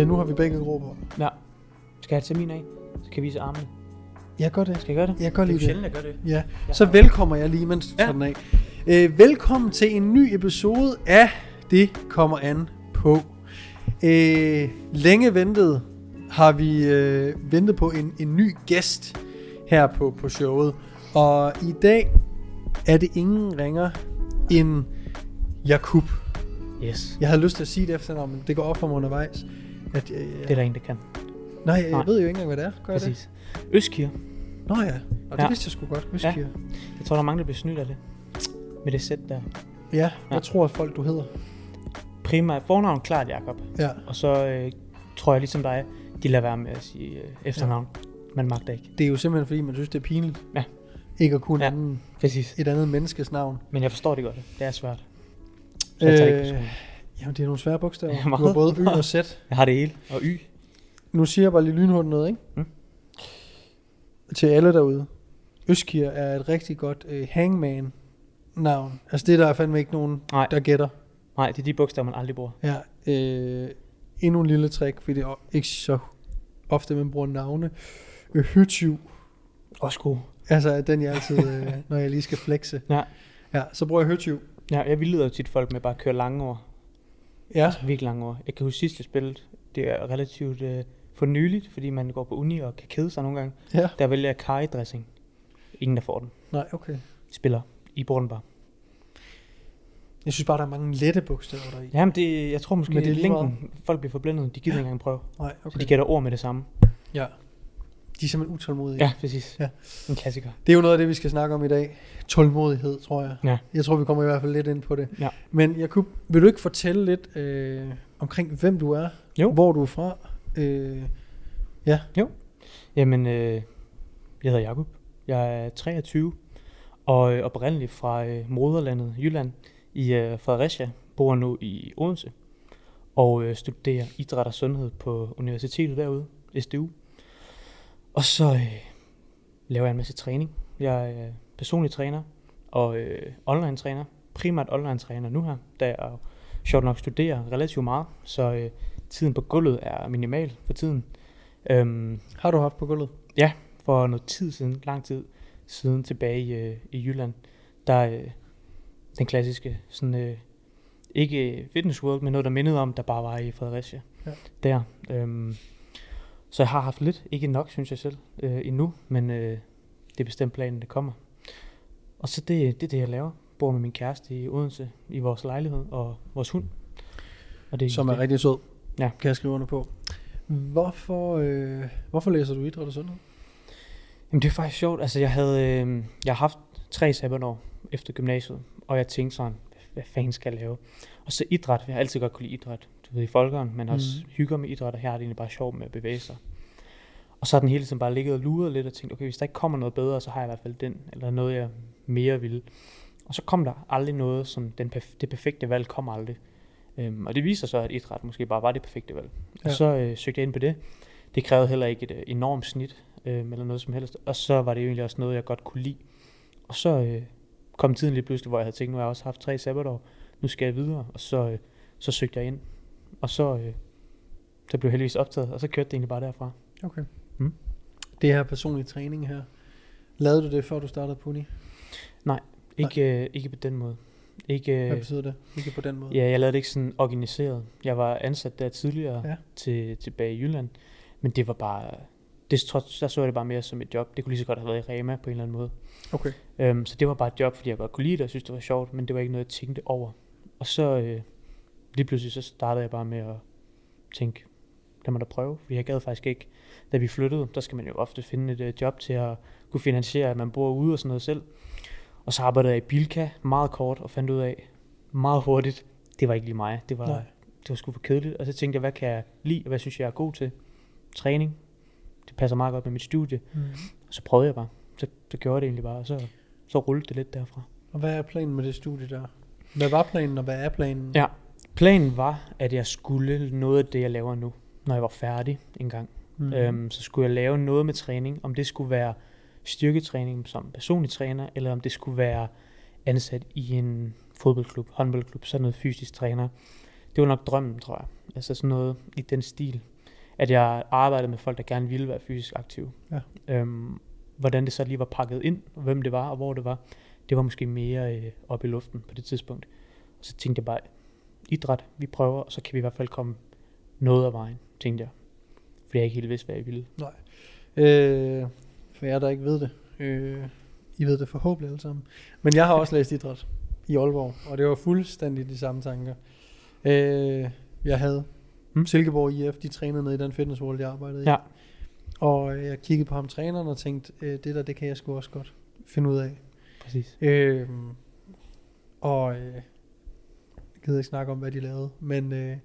Øh, nu har vi begge grupper. Ja. Skal jeg tage min af? Så kan jeg vise armene. Jeg gør det. Skal jeg gøre det? Jeg gør det er lige det. sjældent, jeg gør det. Ja, så velkommer jeg lige, mens du Ja. tager den af. Øh, velkommen til en ny episode af Det kommer an på. Øh, længe ventet har vi øh, ventet på en, en ny gæst her på, på showet. Og i dag er det ingen ringer end Jakub. Yes. Jeg havde lyst til at sige det efter, men det går op for mig undervejs. At, øh, Det er der en, der kan. nej, jeg Nej. ved jo ikke engang, hvad det er. Gør jeg det? Præcis. Øskir. Nå ja, og det Ja. vidste jeg sgu godt. Øskir. Ja. Jeg tror, der er mange, der bliver snydt af det. Med det sæt der. ja, Ja. jeg tror, at folk du hedder. Primært fornavn klart Jakob. Ja. Og så øh, tror jeg ligesom dig, de lader være med at sige øh, efternavn. Man magter ikke. Det er jo simpelthen fordi, man synes, det er pinligt. Ja. Ikke at kunne Ja. ja. anden, Præcis. et andet menneskes navn. Men jeg forstår det godt. Det er svært. Så jeg tager det ikke Øh. Jamen, det er nogle svære bogstaver. Ja, du har både Ø og Z. Jeg har det hele. Og Y. Nu siger jeg bare lige lynhurtigt noget, ikke? Mm. Til alle derude. Øskir er et rigtig godt øh, hangman-navn. Altså det er der er fandme ikke nogen, Nej. der gætter. Nej, det er de bogstaver, man aldrig bruger. Ja, øh, endnu en lille trick, fordi det er ikke så ofte, man bruger navne. Øh, Høtyv, Også god. altså den jeg altid, øh, når jeg lige skal flexe. Ja. Ja, så bruger jeg Høtyv. Ja, jeg vildleder tit folk med bare at køre lange ord. Ja, Altså virkelig lange ord. Jeg kan huske sidst jeg spillede, det er relativt øh, for nyligt, fordi man går på uni og kan kede sig nogle gange. ja. Der vælger jeg curry dressing. Ingen der får den. Nej, okay. Spiller. I bruger den bare. Jeg synes bare, der er mange lette bogstaver der i. Jamen det, jeg tror måske, Men det er længden, folk bliver forblændet. De gider ikke engang prøve. Nej, Okay. Så de gætter ord med det samme. Ja. De er simpelthen utålmodige. Ja, præcis. Ja. En klassiker. Det er jo noget af det, vi skal snakke om i dag. Tålmodighed, tror jeg. Ja. Jeg tror, vi kommer i hvert fald lidt ind på det. Ja. Men Jakub, vil du ikke fortælle lidt øh, omkring, hvem du er? Jo. Hvor du er fra? Øh, Jamen, øh, jeg hedder Jakob. Jeg er 23 og øh, oprindeligt fra øh, moderlandet Jylland i øh, Fredericia. Bor nu i Odense og øh, studerer idræt og sundhed på universitetet derude, SDU. Og så øh, laver jeg en masse træning. Jeg er personlig træner og øh, online træner. Primært online træner nu her, da jeg jo sjovt nok studerer relativt meget, så øh, tiden på gulvet er minimal for tiden. Øhm, har du haft på gulvet? for noget tid siden, lang tid siden tilbage i, øh, i Jylland, der øh, den klassiske, sådan, øh, ikke Fitness World, men noget, der mindede om, der bare var i Fredericia. Ja. Der. Øhm, så jeg har haft lidt, ikke nok, synes jeg selv, øh, endnu, men øh, det er bestemt planen, det kommer. Og så det, det er det, jeg laver. Bor med min kæreste i Odense, i vores lejlighed, og vores hund. Og det, Som er det, rigtig sød. Ja. Kan jeg skrive under på. Hvorfor, øh, hvorfor læser du idræt og sundhed? Jamen det er faktisk sjovt. Altså jeg havde, øh, jeg har haft tre sabbatår efter gymnasiet, og jeg tænkte sådan, hvad fanden skal jeg lave? Og så idræt, jeg har altid godt kunne lide idræt. Du ved, i folkeren, men også Mhm. hygger med idræt, og her er det egentlig bare sjovt med at bevæge sig. Og så har den hele tiden bare ligget og luret lidt og tænkt, okay, hvis der ikke kommer noget bedre, så har jeg i hvert fald den, eller noget jeg mere vil. Og så kom der aldrig noget, som den perf- det perfekte valg kom aldrig. Øhm, og det viser så, at idræt måske bare var det perfekte valg. Og Ja. så øh, søgte jeg ind på det. Det krævede heller ikke et øh, enormt snit, øh, eller noget som helst. Og så var det jo egentlig også noget, jeg godt kunne lide. Og så øh, kom tiden lige pludselig, hvor jeg havde tænkt, nu har jeg også haft tre sabbatår, nu skal jeg videre. Og så, øh, så søgte jeg ind. Og så, øh, så blev jeg heldigvis optaget, og så kørte det egentlig bare derfra. Okay. Mm. Det her personlige træning her, lavede du det, før du startede på uni? Ikke, øh, ikke på den måde. Ikke, Hvad øh, betyder det? Ikke på den måde? ja, jeg lavede det ikke sådan organiseret. Jeg var ansat der tidligere ja. til, tilbage i Jylland, men det var bare, det, tror- der så jeg det bare mere som et job. Det kunne lige så godt have været i Rema på en eller anden måde. Okay. Øhm, så det var bare et job, fordi jeg godt kunne lide det, og synes, det var sjovt, men det var ikke noget, jeg tænkte over. Og så øh, lige pludselig så startede jeg bare med at tænke, lad mig da prøve, fordi jeg gad faktisk ikke, da vi flyttede, der skal man jo ofte finde et øh, job til at kunne finansiere, at man bor ude og sådan noget selv. Og så arbejdede jeg i Bilka meget kort og fandt ud af meget hurtigt, det var ikke lige mig. Det var, Nej. det var sgu for kedeligt. Og så tænkte jeg, hvad kan jeg lide, og hvad synes jeg er god til? Træning. Det passer meget godt med mit studie. Mm. Og så prøvede jeg bare. Så, så gjorde jeg det egentlig bare, og så, så rullede det lidt derfra. Og hvad er planen med det studie der? Hvad var planen, og hvad er planen? Ja. Planen var, at jeg skulle noget af det, jeg laver nu, når jeg var færdig en gang. Mm. Mm. Øhm, så skulle jeg lave noget med træning. Om det skulle være styrketræning som personlig træner, eller om det skulle være ansat i en fodboldklub, håndboldklub, sådan noget fysisk træner. det var nok drømmen, tror jeg. Altså sådan noget i den stil. At jeg arbejdede med folk, der gerne ville være fysisk aktive. Ja. Øhm, hvordan det så lige var pakket ind, og hvem det var, og hvor det var, det var måske mere øh, op i luften på det tidspunkt. Og så tænkte jeg bare, idræt, vi prøver, og så kan vi i hvert fald komme noget af vejen, tænkte jeg. Fordi jeg ikke helt vidste, hvad jeg ville. Øh, for jer, der ikke ved det. Øh, I ved det forhåbentlig alle sammen. Men jeg har også læst idræt i Aalborg, og det var fuldstændig de samme tanker. Øh, jeg havde Hmm? Silkeborg IF, de trænede nede i den fitness world, jeg arbejdede i. Ja. Og øh, jeg kiggede på ham træneren og tænkte, øh, det der, det kan jeg sgu også godt finde ud af. Præcis. Øh, og øh, jeg gider ikke snakke om, hvad de lavede, men øh,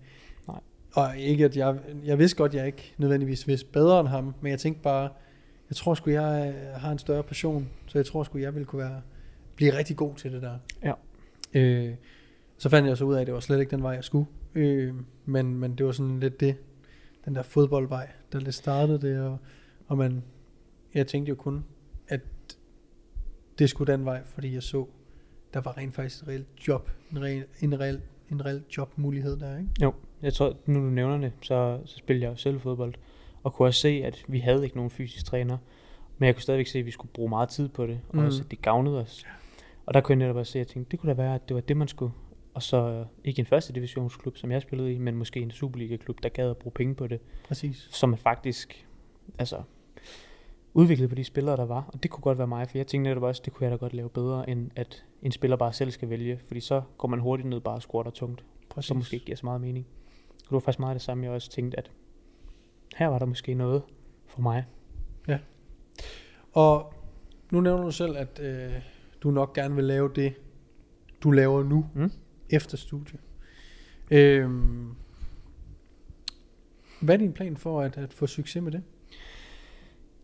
Nej. og ikke at jeg, jeg vidste godt, jeg ikke nødvendigvis vidste bedre end ham, men jeg tænkte bare, jeg tror sgu, jeg øh, har en større passion, så jeg tror sgu, jeg ville kunne være, blive rigtig god til det der. Ja. Øh, så fandt jeg så ud af, at det var slet ikke den vej, jeg skulle. Øh, men, men det var sådan lidt det, den der fodboldvej, der lidt startede det, og, og man, jeg tænkte jo kun, at det skulle den vej, fordi jeg så, der var rent faktisk et reelt job, en reel, en reel, en reel jobmulighed der, ikke? Jo, jeg tror, nu du nævner det, så, så spillede jeg jo selv fodbold, og kunne også se, at vi havde ikke nogen fysisk træner, men jeg kunne stadigvæk se, at vi skulle bruge meget tid på det, og Mm. også, at det gavnede os. Og der kunne jeg netop også se, at jeg tænkte, det kunne da være, at det var det, man skulle. Og så øh, ikke en første divisionsklub, som jeg spillede i, men måske en Superliga-klub, der gad at bruge penge på det, Præcis. som er faktisk altså, udviklet på de spillere, der var. Og det kunne godt være mig, for jeg tænkte netop også, det kunne jeg da godt lave bedre, end at en spiller bare selv skal vælge. Fordi så går man hurtigt ned bare og squatter tungt Præcis. som måske ikke giver så meget mening. Og det var faktisk meget det samme, jeg også tænkte, at her var der måske noget for mig. Og nu nævner du selv, at øh, du nok gerne vil lave det, du laver nu, Mm. Efter studie. Øhm, hvad er din plan for at, at få succes med det?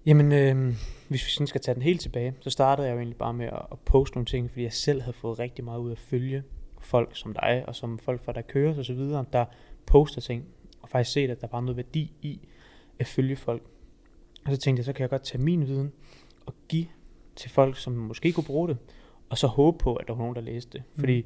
Jamen, øh, hvis vi sådan skal tage den helt tilbage, så startede jeg jo egentlig bare med at, at poste nogle ting, fordi jeg selv havde fået rigtig meget ud af at følge folk som dig, og som folk fra der kører og så videre, der poster ting, og faktisk set, at der var noget værdi i at følge folk. Og så tænkte jeg, så kan jeg godt tage min viden og give til folk, som måske kunne bruge det, og så håbe på, at der var nogen, der læste det. Fordi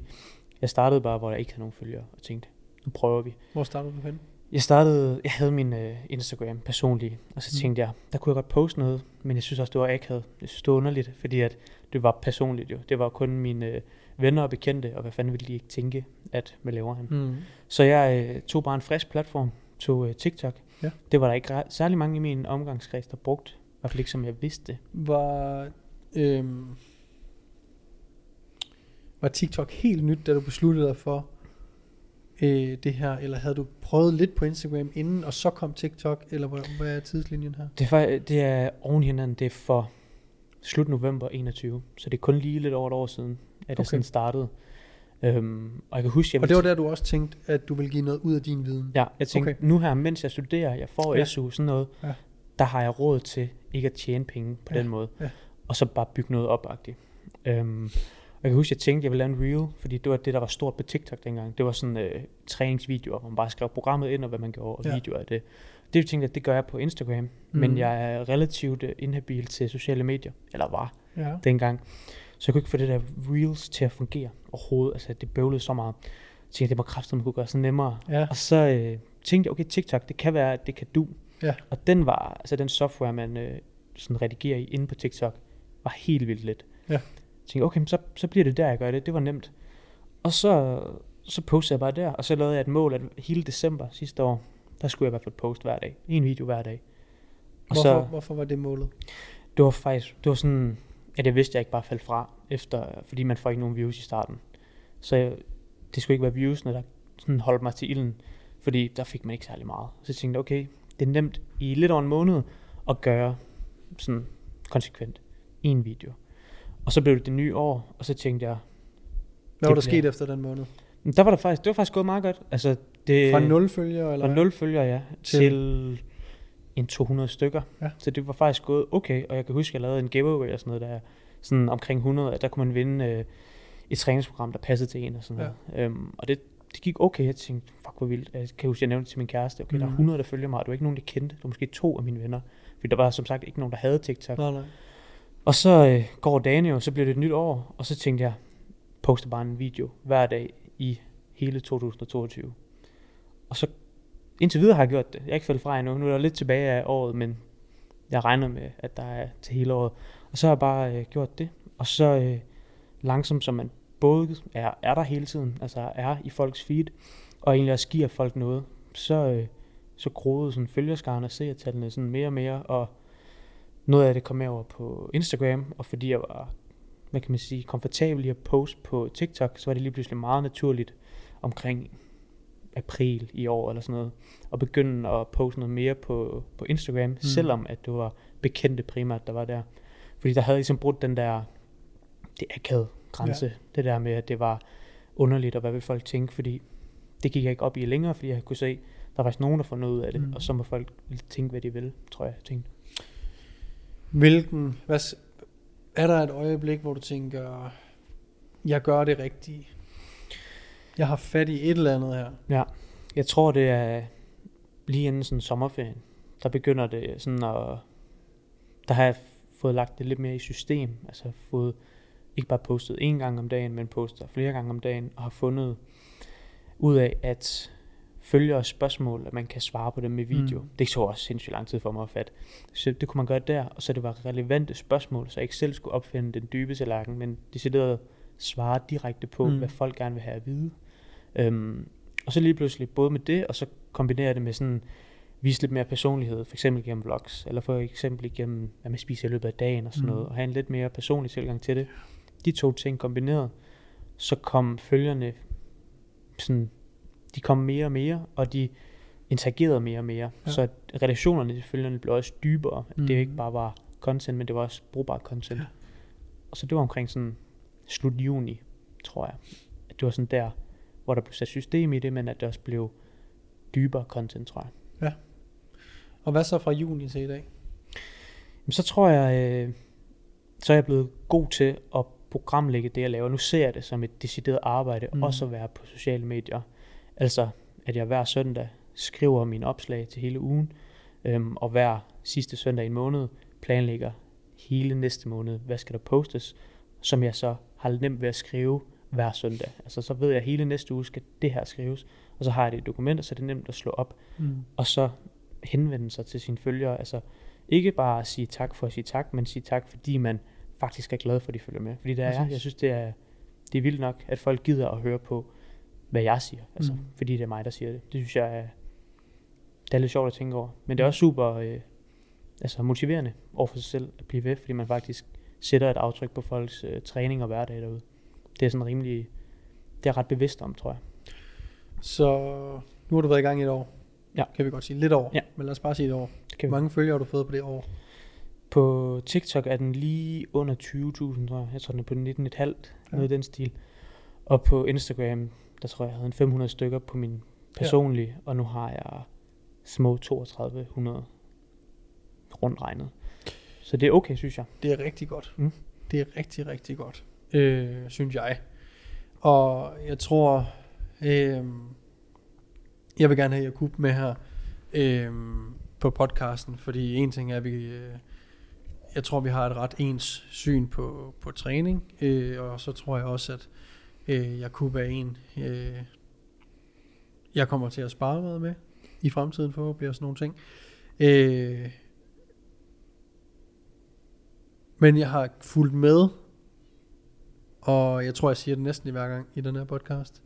jeg startede bare, hvor jeg ikke havde nogen følgere, og tænkte, nu prøver vi. Hvor starter du hen? Jeg startede, jeg havde min øh, Instagram personligt, og så Mm. tænkte jeg, der kunne jeg godt poste noget, men jeg synes også, det var akavet. Jeg synes, det var underligt, fordi at det var personligt jo. Det var kun mine øh, venner og bekendte, og hvad fanden ville de ikke tænke, at hvad laver han? Mm. Så jeg øh, tog bare en frisk platform, tog øh, TikTok. Ja. Det var der ikke særlig mange i min omgangskreds, der brugte. I hvert fald ikke, som jeg vidste. Var, øhm, var TikTok helt nyt, da du besluttede dig for øh, det her, eller havde du prøvet lidt på Instagram inden, og så kom TikTok, eller hvad, hvad er tidslinjen her? Det er, fa- det er oven hinanden, det er for slut november 21, så det er kun lige lidt over et år siden, at det Okay. sådan startede. Øhm, og jeg kan huske, jeg Og det var der, du også tænkte, at du ville give noget ud af din viden. Ja, jeg tænkte, Okay. nu her, mens jeg studerer, jeg får Ja. SU, sådan noget, Ja. der har jeg råd til ikke at tjene penge på Ja. den måde. Ja. Og så bare bygge noget op. Øhm, jeg kan huske, jeg tænkte, jeg ville lave en reel, fordi det var det, der var stort på TikTok dengang. Det var sådan øh, træningsvideoer, hvor man bare skrev programmet ind, og hvad man gjorde, og Ja. videoer af det. Det tænkte jeg, det gør jeg på Instagram, mm. men jeg er relativt øh, inhabil til sociale medier, eller var Ja. dengang. Så jeg kunne ikke få det der reels til at fungere overhovedet. Altså, det bøvlede så meget. Så tænkte jeg, det må kraftigt, man kunne gøre sådan nemmere. Ja. Og så øh, tænkte jeg, okay, TikTok, det kan være, at det kan du. Ja. Og den var, altså den software, man øh, sådan redigerer i inde på TikTok, var helt vildt let. Ja. Tænkte, okay, så, så bliver det der, jeg gør det. Det var nemt. Og så, så postede jeg bare der, og så lavede jeg et mål, at hele december sidste år, der skulle jeg i hvert fald poste hver dag. En video hver dag. Og Hvorfor, så, hvorfor var det målet? det var faktisk, det var sådan, at jeg vidste, at jeg ikke bare faldt fra, efter, fordi man får ikke nogen views i starten. Så jeg, det skulle ikke være viewsene, der sådan holdt mig til ilden, fordi der fik man ikke særlig meget. Så jeg tænkte, okay, det er nemt i lidt over en måned at gøre sådan konsekvent en video. Og så blev det det nye år, og så tænkte jeg, Hvad var der bliver- sket efter den måned? men der var der faktisk, det var faktisk gået meget godt. Altså, det, Fra 0 følgere? Eller fra hvad? 0 følger jeg Til- en 200 stykker. Ja. Så det var faktisk gået okay, og jeg kan huske, at jeg lavede en giveaway og sådan noget, der sådan omkring 100, at der kunne man vinde øh, et træningsprogram, der passede til en og sådan Ja. noget. Øhm, og det, det gik okay, jeg tænkte, fuck hvor vildt. Jeg kan huske, jeg nævnte til min kæreste, okay, mm. der er Mhm. 100, der følger mig, og det var ikke nogen, jeg kendte. Det var måske to af mine venner. Fordi der var som sagt ikke nogen, der havde TikTok. Nej, nej. Og så øh, går dagen jo, så bliver det et nyt år, og så tænkte jeg, poster bare en video hver dag i hele 2022. og så indtil videre har jeg gjort det. Jeg er ikke faldet fra endnu. Nu er der lidt tilbage af året, men jeg regner med, at der er til hele året. Og så har jeg bare øh, gjort det. Og så øh, langsomt, som man både er, er der hele tiden, altså er i folks feed, og egentlig også giver folk noget, så, øh, så groede sådan følgerskaren og seertallene sådan mere og mere, og noget af det kom med over på Instagram, og fordi jeg var, hvad kan man sige, komfortabel i at poste på TikTok, så var det lige pludselig meget naturligt omkring april i år eller sådan noget, og begynde at poste noget mere på, på Instagram, mm. selvom at det var bekendte primært, der var der. Fordi der havde ligesom brudt den der, det akavede grænse, ja. det der med, at det var underligt, og hvad vil folk tænke, fordi det gik jeg ikke op i længere, fordi jeg kunne se, der var faktisk nogen, der får noget ud af det, mm. og så må folk tænke, hvad de vil, tror jeg, jeg tænkte. Hvilken, hvad, er der et øjeblik, hvor du tænker, jeg gør det rigtige? Jeg har fat i et eller andet her. Ja, jeg tror det er lige inden sådan sommerferien, der begynder det sådan at, der har jeg fået lagt det lidt mere i system, altså fået ikke bare postet en gang om dagen, men poster flere gange om dagen, og har fundet ud af, at følger spørgsmål, at man kan svare på dem med video. Mm. Det tog også sindssygt lang tid for mig at fatte. Så det kunne man gøre der, og så det var relevante spørgsmål, så jeg ikke selv skulle opfinde den dybe tallerken, men decideret svare direkte på, mm. hvad folk gerne vil have at vide. Øhm, og så lige pludselig både med det, og så kombinere det med sådan, vise lidt mere personlighed, for eksempel gennem vlogs, eller for eksempel gennem, hvad man spiser i løbet af dagen og sådan mm. noget, og have en lidt mere personlig tilgang til det. De to ting kombineret, så kom følgerne sådan, de kom mere og mere, og de interagerede mere og mere. Ja. Så relationerne til følgerne blev også dybere. Mm. Det ikke bare var content, men det var også brugbart content. Ja. Og så det var omkring sådan slut juni, tror jeg. At det var sådan der, hvor der blev sat system i det, men at det også blev dybere content, tror jeg. Ja. Og hvad så fra juni til i dag? Jamen, så tror jeg, øh, så er jeg blevet god til at programlægge det, jeg laver. Nu ser jeg det som et decideret arbejde, mm. også at være på sociale medier. Altså, at jeg hver søndag skriver mine opslag til hele ugen, øhm, og hver sidste søndag i en måned planlægger hele næste måned, hvad skal der postes, som jeg så har nemt ved at skrive hver søndag. Altså så ved jeg, at hele næste uge skal det her skrives, og så har jeg det i dokumenter, så det er nemt at slå op, mm. og så henvende sig til sine følgere. Altså ikke bare at sige tak for at sige tak, men sige tak, fordi man faktisk er glad for, at de følger med. Fordi det er, jeg synes, det er, det er vildt nok, at folk gider at høre på, hvad jeg siger. Altså, mm. Fordi det er mig, der siger det. Det synes jeg er, det er lidt sjovt at tænke over. Men det er også super øh, altså motiverende over for sig selv at blive ved, fordi man faktisk sætter et aftryk på folks øh, træning og hverdag derude. Det er sådan rimelig, det er ret bevidst om, tror jeg. Så nu har du været i gang i et år. Ja. Kan vi godt sige. Lidt over. Ja. Men lad os bare sige et år. Hvor mange følgere har du fået på det år? På TikTok er den lige under 20.000, tror jeg. Jeg tror, den er på 19,5, ja. noget i den stil. Og på Instagram, der tror jeg, jeg havde en 500 stykker på min personlige, ja. og nu har jeg små 3200 rundt regnet. Så det er okay, synes jeg. Det er rigtig godt. Mm. Det er rigtig, rigtig godt, øh, synes jeg. Og jeg tror, øh, jeg vil gerne have Jakub med her øh, på podcasten, fordi en ting er, at vi, øh, jeg tror, vi har et ret ens syn på, på træning, øh, og så tror jeg også, at øh, Jakub er en, øh, jeg kommer til at spare meget med i fremtiden forhåbentlig og sådan nogle ting. Øh, men jeg har fulgt med, og jeg tror, jeg siger det næsten i hver gang i den her podcast.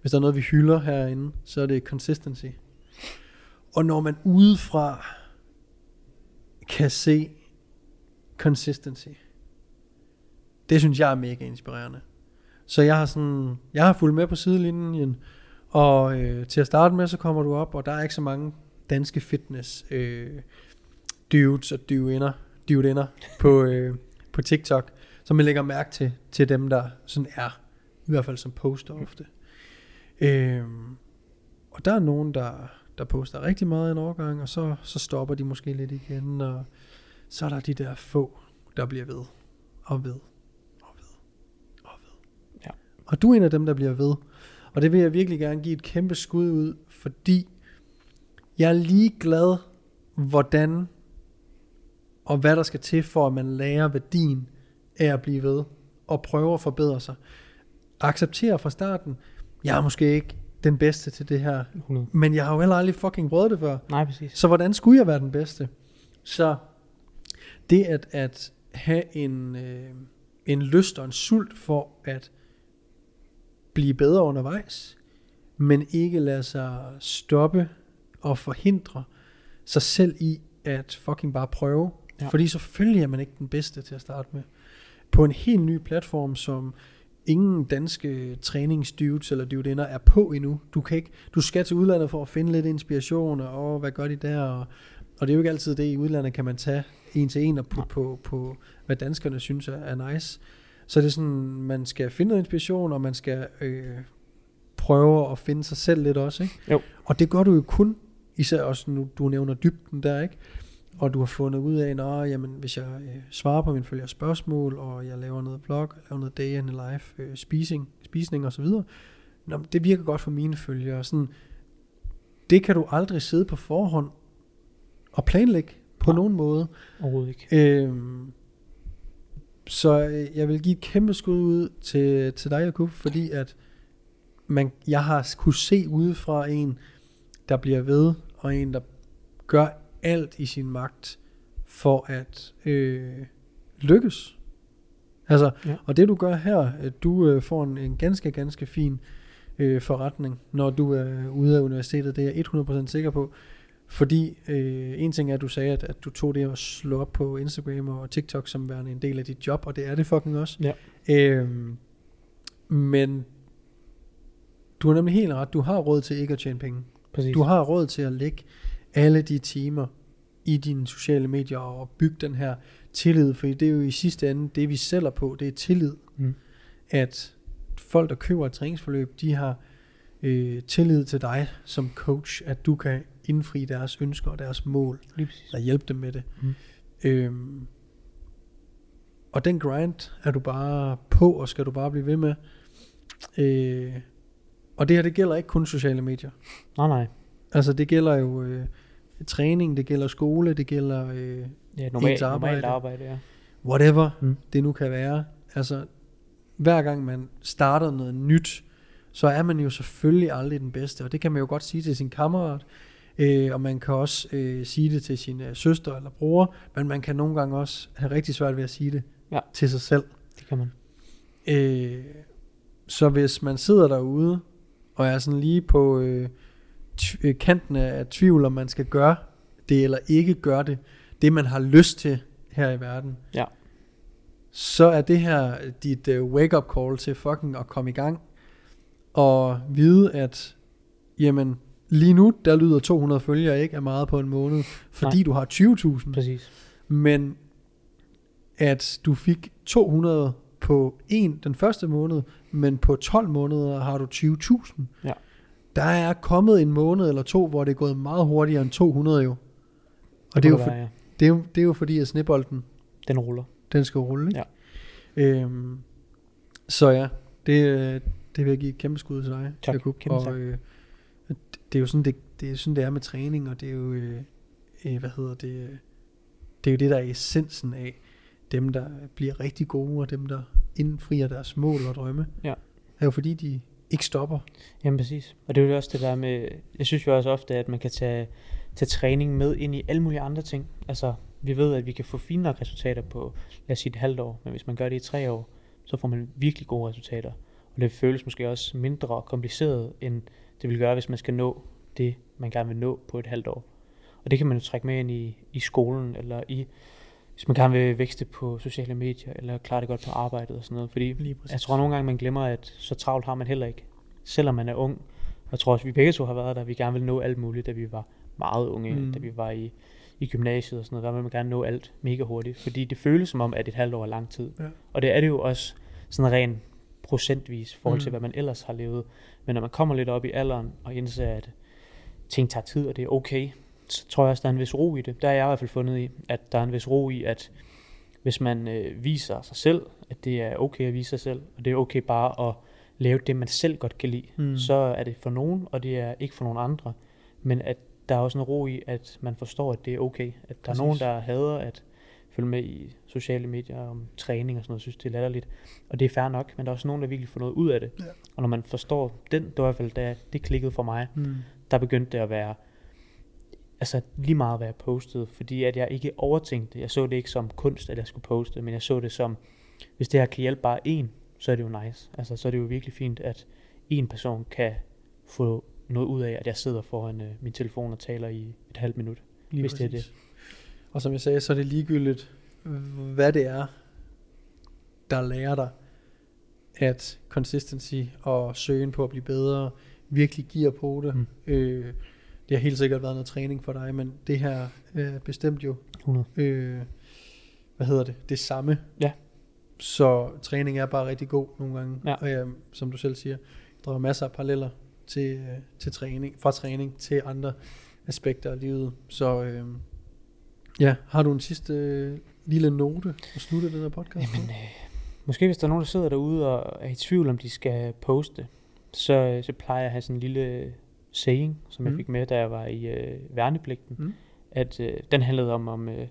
Hvis der er noget, vi hylder herinde, så er det consistency. Og når man udefra kan se consistency, det synes jeg er mega inspirerende. Så jeg har sådan, jeg har fulgt med på sidelinjen, og øh, til at starte med, så kommer du op, og der er ikke så mange danske fitness øh, dudes og duinder, dudinder på, øh, på TikTok, som man lægger mærke til, til dem, der sådan er, i hvert fald som poster ofte. Øh, og der er nogen, der, der poster rigtig meget en overgang, og så, så stopper de måske lidt igen, og så er der de der få, der bliver ved og ved og du er en af dem, der bliver ved. Og det vil jeg virkelig gerne give et kæmpe skud ud, fordi jeg er lige glad, hvordan og hvad der skal til, for at man lærer værdien af at blive ved og prøve at forbedre sig. Acceptere fra starten, jeg er måske ikke den bedste til det her. 100. Men jeg har jo heller aldrig fucking prøvet det før. Nej, præcis. Så hvordan skulle jeg være den bedste? Så det at, at have en, øh, en lyst og en sult for at blive bedre undervejs, men ikke lade sig stoppe og forhindre sig selv i at fucking bare prøve. Ja. Fordi selvfølgelig er man ikke den bedste til at starte med. På en helt ny platform, som ingen danske træningsdudes eller dudinder er på endnu. Du, kan ikke, du skal til udlandet for at finde lidt inspiration, og åh, hvad gør de der? Og, og det er jo ikke altid det, i udlandet kan man tage en til en og putte på, på, hvad danskerne synes er nice. Så det er sådan, man skal finde noget inspiration, og man skal øh, prøve at finde sig selv lidt også. Ikke? Jo. Og det gør du jo kun, især også nu, du nævner dybden der, ikke? Og du har fundet ud af, at jamen, hvis jeg øh, svarer på mine følgers spørgsmål, og jeg laver noget blog, jeg laver noget day in life, øh, spising, spisning og så videre, nå, det virker godt for mine følgere. Sådan, det kan du aldrig sidde på forhånd og planlægge på Nej. nogen måde. Overhovedet ikke. Øhm, så øh, jeg vil give et kæmpe skud ud til, til dig, Jakub, fordi at man, jeg har kunne se udefra en, der bliver ved, og en, der gør alt i sin magt for at øh, lykkes. Altså, Ja. og det du gør her, at du øh, får en, en ganske, ganske fin øh, forretning, når du er ude af universitetet, det er jeg 100% sikker på. Fordi øh, en ting er, at du sagde, at, at du tog det at slå op på Instagram og TikTok som værende en del af dit job, og det er det fucking også. Ja. Øhm, men du har nemlig helt ret, du har råd til ikke at tjene penge. Præcis. Du har råd til at lægge alle de timer i dine sociale medier og bygge den her tillid, for det er jo i sidste ende det, vi sælger på, det er tillid. Mm. At folk, der køber et træningsforløb, de har øh, tillid til dig som coach, at du kan indfri deres ønsker og deres mål, eller hjælpe dem med det. Mm. Øhm, og den grind er du bare på, og skal du bare blive ved med. Øh, og det her, det gælder ikke kun sociale medier. Nej, nej. Altså det gælder jo øh, træning, det gælder skole, det gælder øh, Ja, normalt, Ens arbejde. normalt arbejde, ja. whatever mm. det nu kan være. Altså hver gang man starter noget nyt, så er man jo selvfølgelig aldrig den bedste, og det kan man jo godt sige til sin kammerat, øh, og man kan også øh, sige det til sin øh, søster eller bror, men man kan nogle gange også have rigtig svært ved at sige det Ja. til sig selv. Det kan man. Øh, så hvis man sidder derude, og er sådan lige på øh, t- øh, kanten af tvivl, om man skal gøre det eller ikke gøre det, det man har lyst til her i verden, Ja. så er det her dit uh, wake-up call til fucking at komme i gang, og vide, at jamen, lige nu, der lyder 200 følgere ikke er meget på en måned, fordi Nej. du har 20.000. Præcis. Men at du fik 200 på en den første måned, men på 12 måneder har du 20.000. Ja. Der er kommet en måned eller to, hvor det er gået meget hurtigere end 200 jo. Og det er jo, for, være, ja. det, er jo, det er jo fordi, at snebolden, Den ruller. den skal rulle, ikke? Ja. Øhm, så ja, det, øh, det vil jeg give et kæmpe skud til dig, Tak. Jacob. Kæmpe og, tak. øh, det er jo sådan det, det er sådan det er med træning, og det er jo øh, øh, hvad hedder det? øh, Det er jo det der er essensen af dem der bliver rigtig gode og dem der indfrier deres mål og drømme. Ja. Er jo fordi de ikke stopper. Jamen præcis. Og det er jo også det der med, jeg synes jo også ofte, at man kan tage, tage træning med ind i alle mulige andre ting. Altså, vi ved, at vi kan få fine nok resultater på, lad os sige et halvt år, men hvis man gør det i tre år, så får man virkelig gode resultater. Og det føles måske også mindre kompliceret, end det vil gøre, hvis man skal nå det, man gerne vil nå på et halvt år. Og det kan man jo trække med ind i, i skolen, eller i, hvis man gerne vil vækste på sociale medier, eller klare det godt på arbejdet og sådan noget. Fordi jeg tror nogle gange, man glemmer, at så travlt har man heller ikke, selvom man er ung. Og jeg tror også, vi begge to har været der, vi gerne vil nå alt muligt, da vi var meget unge. Mm. da vi var i, i gymnasiet og sådan noget, der vil man gerne nå alt mega hurtigt, fordi det føles som om, at et halvt år er lang tid. Ja. Og det er det jo også sådan rent procentvis i forhold til, Mm. hvad man ellers har levet. Men når man kommer lidt op i alderen og indser, at ting tager tid, og det er okay, så tror jeg også, der er en vis ro i det. Der har jeg i hvert fald fundet i, at der er en vis ro i, at hvis man øh, viser sig selv, at det er okay at vise sig selv, og det er okay bare at lave det, man selv godt kan lide, Mm. så er det for nogen, og det er ikke for nogen andre. Men at der er også en ro i, at man forstår, at det er okay. At der Præcis. er nogen, der hader at følge med i sociale medier om træning og sådan noget, synes det er latterligt. Og det er fair nok, men der er også nogen, der virkelig får noget ud af det. Ja. Og når man forstår den, det var i hvert fald, da det klikkede for mig, Mm. der begyndte det at være, altså lige meget at være postet, fordi at jeg ikke overtænkte, jeg så det ikke som kunst, at jeg skulle poste, men jeg så det som, hvis det her kan hjælpe bare en, så er det jo nice. Altså så er det jo virkelig fint, at en person kan få noget ud af, at jeg sidder foran øh, min telefon og taler i et halvt minut. Lige hvis det er præcis. Og som jeg sagde, så er det ligegyldigt, hvad det er, der lærer dig, at consistency og søgen på at blive bedre virkelig giver på det. Mm. Øh, det har helt sikkert været noget træning for dig, men det her øh, bestemt jo, 100. øh, hvad hedder det, det samme. Ja. Så træning er bare rigtig god nogle gange. Ja. Og øh, som du selv siger, der er masser af paralleller til, øh, til træning, fra træning til andre aspekter af livet. Så øh, ja, har du en sidste øh, lille note at slutte den her podcast Jamen, øh, måske hvis der er nogen, der sidder derude og er i tvivl, om de skal poste, så, øh, så plejer jeg at have sådan en lille saying, som jeg Mm. fik med, da jeg var i øh, værnepligten, Mm. at øh, den handlede om, om, øh,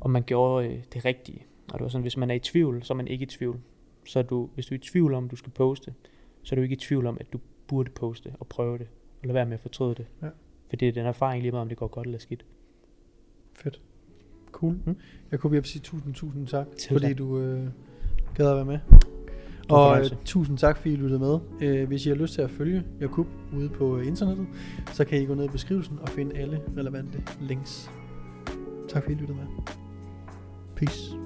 om man gjorde øh, det rigtige. Og det var sådan, hvis man er i tvivl, så er man ikke i tvivl. Så du, hvis du er i tvivl om, du skal poste, så er du ikke i tvivl om, at du burde poste og prøve det, og lade være med at fortryde det. Ja. For det er den erfaring lige meget, om det går godt eller skidt. Cool. Mm. Jeg kunne vil sige tusind, tusind tak, Selv fordi tak. du øh, gad at være med. Og øh, tusind tak, fordi I lyttede med. Øh, hvis I har lyst til at følge Jakub ude på internettet, så kan I gå ned i beskrivelsen og finde alle relevante links. Tak fordi I lyttede med. Peace.